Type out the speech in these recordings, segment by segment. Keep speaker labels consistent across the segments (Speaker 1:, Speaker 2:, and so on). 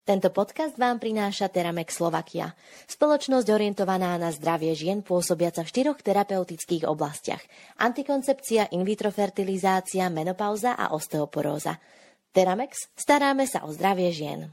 Speaker 1: Tento podcast vám prináša Teramex Slovakia, spoločnosť orientovaná na zdravie žien pôsobiaca v štyroch terapeutických oblastiach. Antikoncepcia, in vitro fertilizácia, menopauza a osteoporóza. Teramex, staráme sa o zdravie žien.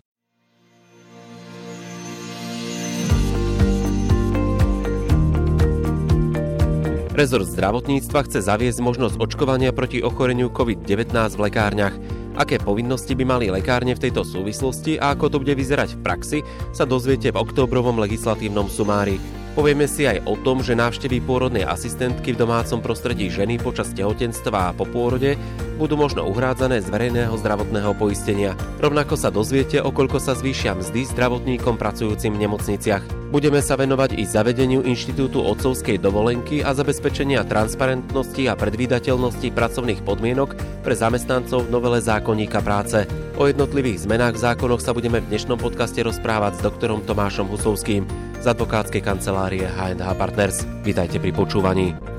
Speaker 2: Rezort zdravotníctva chce zaviesť možnosť očkovania proti ochoreniu COVID-19 v lekárniach. Aké povinnosti by mali lekárne v tejto súvislosti a ako to bude vyzerať v praxi, sa dozviete v októbrovom legislatívnom sumári. Povieme si aj o tom, že návštevy pôrodnej asistentky v domácom prostredí ženy počas tehotenstva a po pôrode budú možno uhrádzané z verejného zdravotného poistenia. Rovnako sa dozviete, o koľko sa zvýšia mzdy zdravotníkom pracujúcim v nemocniciach. Budeme sa venovať i zavedeniu Inštitútu otcovskej dovolenky a zabezpečenia transparentnosti a predvídateľnosti pracovných podmienok pre zamestnancov v novele zákonníka práce. O jednotlivých zmenách v zákonoch sa budeme v dnešnom podcaste rozprávať s doktorom Tomášom Husovským z advokátskej kancelárie H&H Partners. Vítajte pri počúvaní.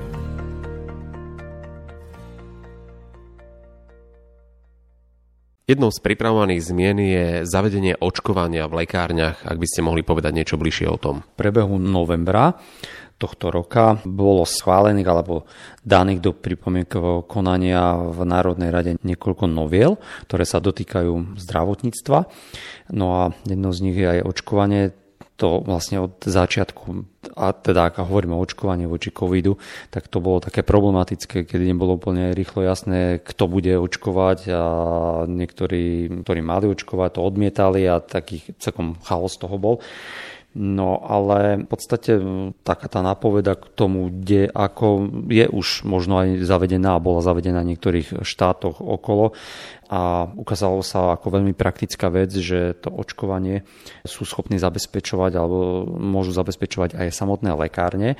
Speaker 2: Jednou z pripravovaných zmien je zavedenie očkovania v lekárniach, ak by ste mohli povedať niečo bližšie o tom.
Speaker 3: V prebehu novembra tohto roka bolo schválených alebo daných do pripomienkového konania v Národnej rade niekoľko noviel, ktoré sa dotýkajú zdravotníctva. No a jedno z nich je aj očkovanie to vlastne od začiatku, a teda ak hovoríme o očkovaní voči covidu, tak to bolo také problematické, kedy nebolo úplne rýchlo jasné, kto bude očkovať a niektorí, ktorí mali očkovať, to odmietali a taký celkom chaos toho bol. No ale v podstate taká tá nápoveda k tomu, kde ako je už možno aj zavedená a bola zavedená v niektorých štátoch okolo a ukázalo sa ako veľmi praktická vec, že to očkovanie sú schopní zabezpečovať alebo môžu zabezpečovať aj samotné lekárne.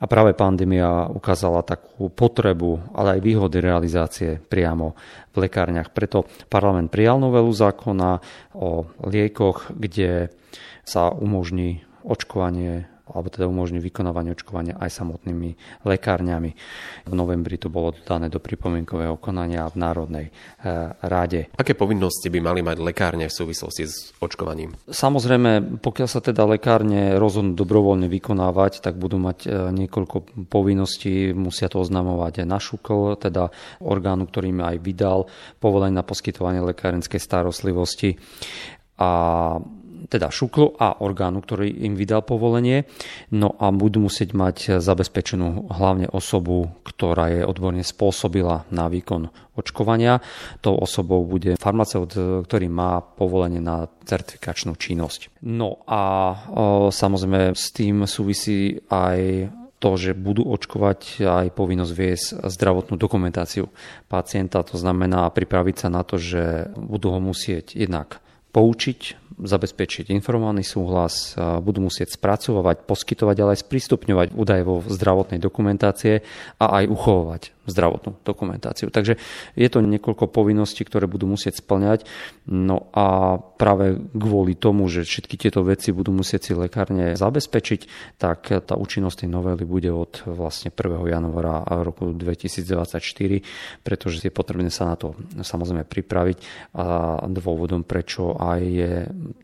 Speaker 3: A práve pandémia ukázala takú potrebu, ale aj výhody realizácie priamo v lekárniach. Preto parlament prijal novelu zákona o liekoch, kde sa umožní očkovanie alebo teda umožní vykonávanie očkovania aj samotnými lekárňami. V novembri to bolo dané do pripomienkového konania v Národnej e, rade.
Speaker 2: Aké povinnosti by mali mať lekárne v súvislosti s očkovaním?
Speaker 3: Samozrejme, pokiaľ sa teda lekárne rozhodnú dobrovoľne vykonávať, tak budú mať e, niekoľko povinností. Musia to oznamovať na šukl, teda orgánu, ktorý im aj vydal povolenie na poskytovanie lekárenskej starostlivosti. A teda šuklu a orgánu, ktorý im vydal povolenie. No a budú musieť mať zabezpečenú hlavne osobu, ktorá je odborne spôsobila na výkon očkovania. Tou osobou bude farmaceut, ktorý má povolenie na certifikačnú činnosť. No a o, samozrejme s tým súvisí aj to, že budú očkovať aj povinnosť viesť zdravotnú dokumentáciu pacienta. To znamená pripraviť sa na to, že budú ho musieť jednak poučiť zabezpečiť informovaný súhlas, budú musieť spracovať, poskytovať, ale aj sprístupňovať údaje vo zdravotnej dokumentácie a aj uchovovať zdravotnú dokumentáciu. Takže je to niekoľko povinností, ktoré budú musieť splňať. No a práve kvôli tomu, že všetky tieto veci budú musieť si lekárne zabezpečiť, tak tá účinnosť tej novely bude od vlastne 1. januára roku 2024, pretože je potrebné sa na to samozrejme pripraviť a dôvodom, prečo aj je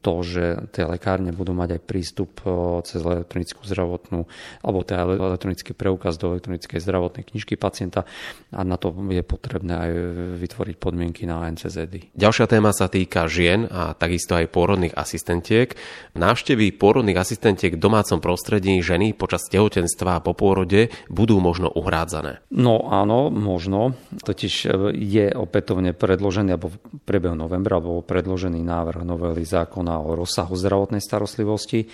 Speaker 3: to, že tie lekárne budú mať aj prístup cez elektronickú zdravotnú alebo teda elektronický preukaz do elektronickej zdravotnej knižky pacienta a na to je potrebné aj vytvoriť podmienky na NCZD.
Speaker 2: Ďalšia téma sa týka žien a takisto aj pôrodných asistentiek. Návštevy pôrodných asistentiek v domácom prostredí ženy počas tehotenstva a po pôrode budú možno uhrádzané.
Speaker 3: No áno, možno. Totiž je opätovne predložený, alebo v priebehu novembra bol predložený návrh novely zákona o rozsahu zdravotnej starostlivosti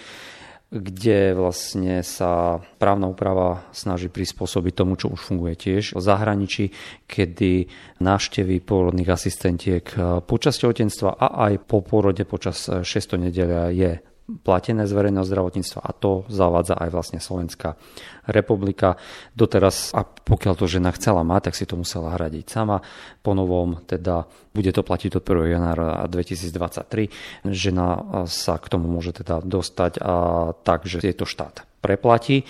Speaker 3: kde vlastne sa právna úprava snaží prispôsobiť tomu, čo už funguje tiež v zahraničí, kedy návštevy pôrodných asistentiek počas tehotenstva a aj po pôrode počas 6. nedelia je platené z verejného zdravotníctva a to zavádza aj vlastne Slovenská republika. Doteraz, a pokiaľ to žena chcela mať, tak si to musela hradiť sama. Po novom teda bude to platiť od 1. januára 2023. Žena sa k tomu môže teda dostať a tak, že je to štát preplatí.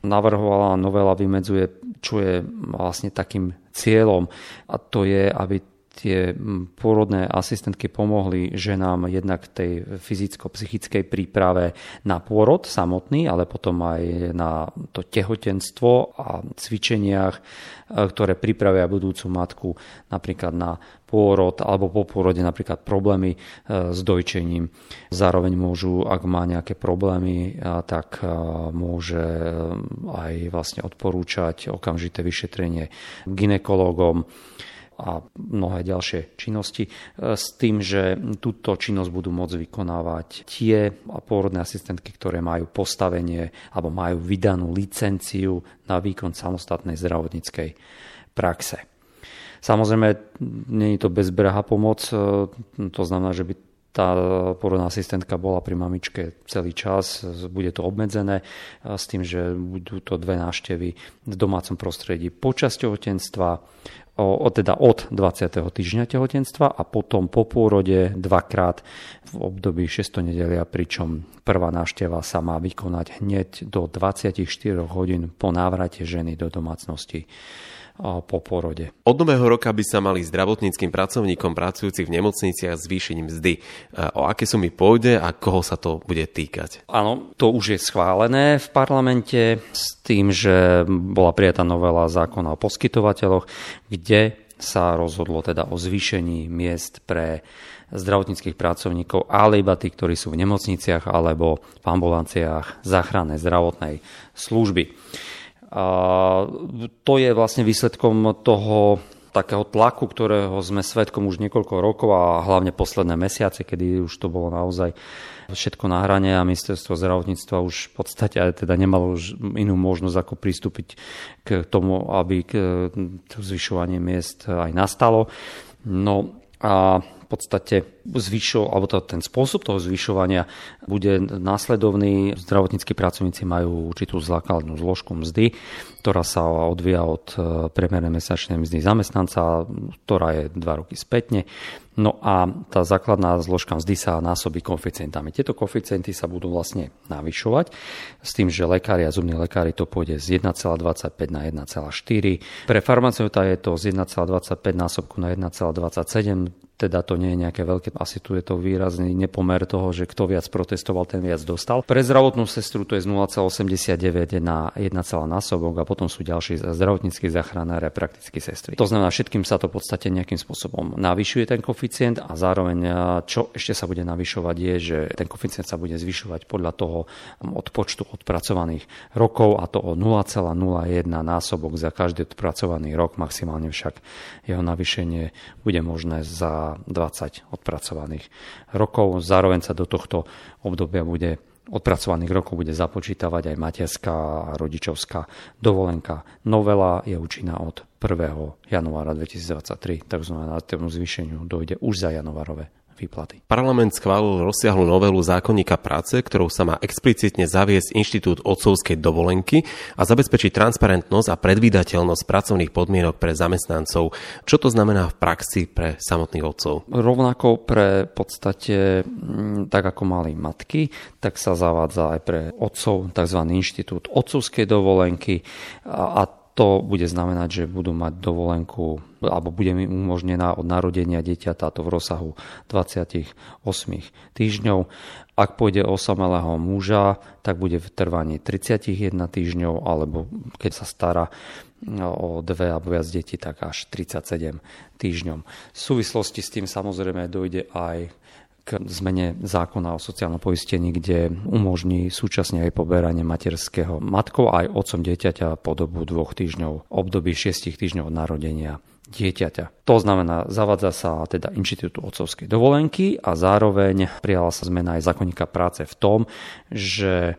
Speaker 3: Navrhovala novela vymedzuje, čo je vlastne takým cieľom a to je, aby tie pôrodné asistentky pomohli ženám jednak tej fyzicko-psychickej príprave na pôrod samotný, ale potom aj na to tehotenstvo a cvičeniach, e, ktoré pripravia budúcu matku napríklad na pôrod alebo po pôrode napríklad problémy e, s dojčením. Zároveň môžu, ak má nejaké problémy, tak môže aj vlastne odporúčať okamžité vyšetrenie ginekologom a mnohé ďalšie činnosti e, s tým, že túto činnosť budú môcť vykonávať tie pôrodné asistentky, ktoré majú postavenie alebo majú vydanú licenciu na výkon samostatnej zdravotníckej praxe. Samozrejme, nie je to bezbrehá pomoc, e, to znamená, že by tá porodná asistentka bola pri mamičke celý čas, bude to obmedzené s tým, že budú to dve návštevy v domácom prostredí počas tehotenstva, o, teda od 20. týždňa tehotenstva a potom po pôrode dvakrát v období 6 nedelia, pričom prvá návšteva sa má vykonať hneď do 24 hodín po návrate ženy do domácnosti po porode.
Speaker 2: Od nového roka by sa mali zdravotníckým pracovníkom pracujúcich v nemocniciach zvýšiť mzdy. O aké sumy pôjde a koho sa to bude týkať?
Speaker 3: Áno, to už je schválené v parlamente s tým, že bola prijatá novela zákona o poskytovateľoch, kde sa rozhodlo teda o zvýšení miest pre zdravotníckých pracovníkov, ale iba tí, ktorí sú v nemocniciach alebo v ambulanciách záchrannej zdravotnej služby. A to je vlastne výsledkom toho takého tlaku, ktorého sme svetkom už niekoľko rokov a hlavne posledné mesiace, kedy už to bolo naozaj všetko na hrane a ministerstvo zdravotníctva už v podstate teda nemalo už inú možnosť ako pristúpiť k tomu, aby k zvyšovanie miest aj nastalo. No a podstate zvyšo, alebo to, ten spôsob toho zvyšovania bude následovný. Zdravotníckí pracovníci majú určitú základnú zložku mzdy, ktorá sa odvíja od e, priemernej mesačnej mzdy zamestnanca, ktorá je dva roky spätne. No a tá základná zložka mzdy sa násobí koeficientami. Tieto koeficienty sa budú vlastne navyšovať s tým, že lekári a zubní lekári to pôjde z 1,25 na 1,4. Pre farmaceuta je to z 1,25 násobku na 1,27 teda to nie je nejaké veľké, asi tu je to výrazný nepomer toho, že kto viac protestoval, ten viac dostal. Pre zdravotnú sestru to je z 0,89 na 1, násobok a potom sú ďalší zdravotníckí záchranári a praktickí sestry. To znamená, všetkým sa to v podstate nejakým spôsobom navyšuje ten koeficient a zároveň čo ešte sa bude navyšovať je, že ten koeficient sa bude zvyšovať podľa toho od počtu odpracovaných rokov a to o 0,01 násobok za každý odpracovaný rok, maximálne však jeho navýšenie bude možné za 20 odpracovaných rokov. Zároveň sa do tohto obdobia bude odpracovaných rokov bude započítavať aj materská a rodičovská dovolenka. Novela je účinná od 1. januára 2023, takže na tomu zvýšeniu dojde už za januárové výplaty.
Speaker 2: Parlament schválil rozsiahlu novelu zákonníka práce, ktorou sa má explicitne zaviesť inštitút otcovskej dovolenky a zabezpečiť transparentnosť a predvídateľnosť pracovných podmienok pre zamestnancov. Čo to znamená v praxi pre samotných otcov?
Speaker 3: Rovnako pre podstate, mm, tak ako mali matky, tak sa zavádza aj pre otcov tzv. inštitút otcovskej dovolenky a to bude znamenať, že budú mať dovolenku alebo bude mi umožnená od narodenia dieťa táto v rozsahu 28 týždňov. Ak pôjde o samelého muža, tak bude v trvaní 31 týždňov, alebo keď sa stará o dve alebo viac detí, tak až 37 týždňom. V súvislosti s tým samozrejme dojde aj k zmene zákona o sociálnom poistení, kde umožní súčasne aj poberanie materského matkou aj otcom dieťaťa po dobu dvoch týždňov, období šiestich týždňov od narodenia dieťaťa. To znamená, zavádza sa teda inštitútu otcovskej dovolenky a zároveň prijala sa zmena aj zákonníka práce v tom, že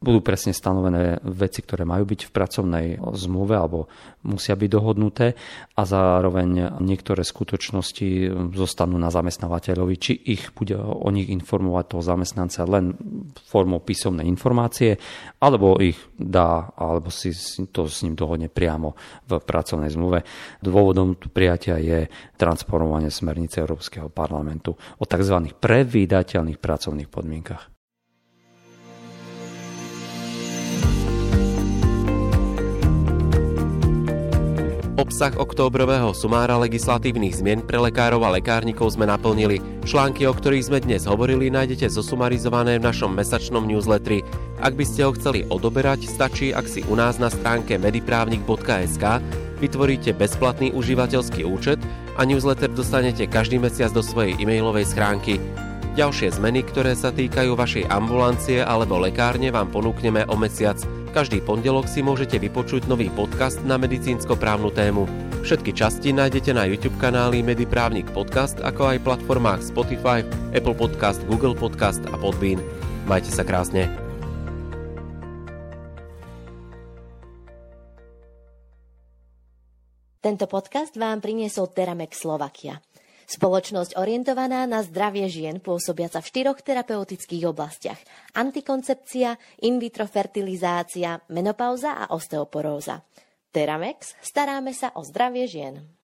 Speaker 3: budú presne stanovené veci, ktoré majú byť v pracovnej zmluve alebo musia byť dohodnuté a zároveň niektoré skutočnosti zostanú na zamestnávateľovi, či ich bude o nich informovať toho zamestnanca len formou písomnej informácie, alebo ich dá, alebo si to s ním dohodne priamo v pracovnej zmluve. Dôvodom prijatia je transformovanie smernice Európskeho parlamentu o tzv. predvídateľných pracovných podmienkach.
Speaker 2: Obsah októbrového sumára legislatívnych zmien pre lekárov a lekárnikov sme naplnili. Články, o ktorých sme dnes hovorili, nájdete zosumarizované v našom mesačnom newsletteri. Ak by ste ho chceli odoberať, stačí, ak si u nás na stránke mediprávnik.sk vytvoríte bezplatný užívateľský účet a newsletter dostanete každý mesiac do svojej e-mailovej schránky. Ďalšie zmeny, ktoré sa týkajú vašej ambulancie alebo lekárne, vám ponúkneme o mesiac – každý pondelok si môžete vypočuť nový podcast na medicínsko-právnu tému. Všetky časti nájdete na YouTube kanáli Mediprávnik Podcast, ako aj platformách Spotify, Apple Podcast, Google Podcast a Podbean. Majte sa krásne.
Speaker 1: Tento podcast vám priniesol Teramex Slovakia. Spoločnosť orientovaná na zdravie žien pôsobiaca v štyroch terapeutických oblastiach. Antikoncepcia, in vitro fertilizácia, menopauza a osteoporóza. Teramex, staráme sa o zdravie žien.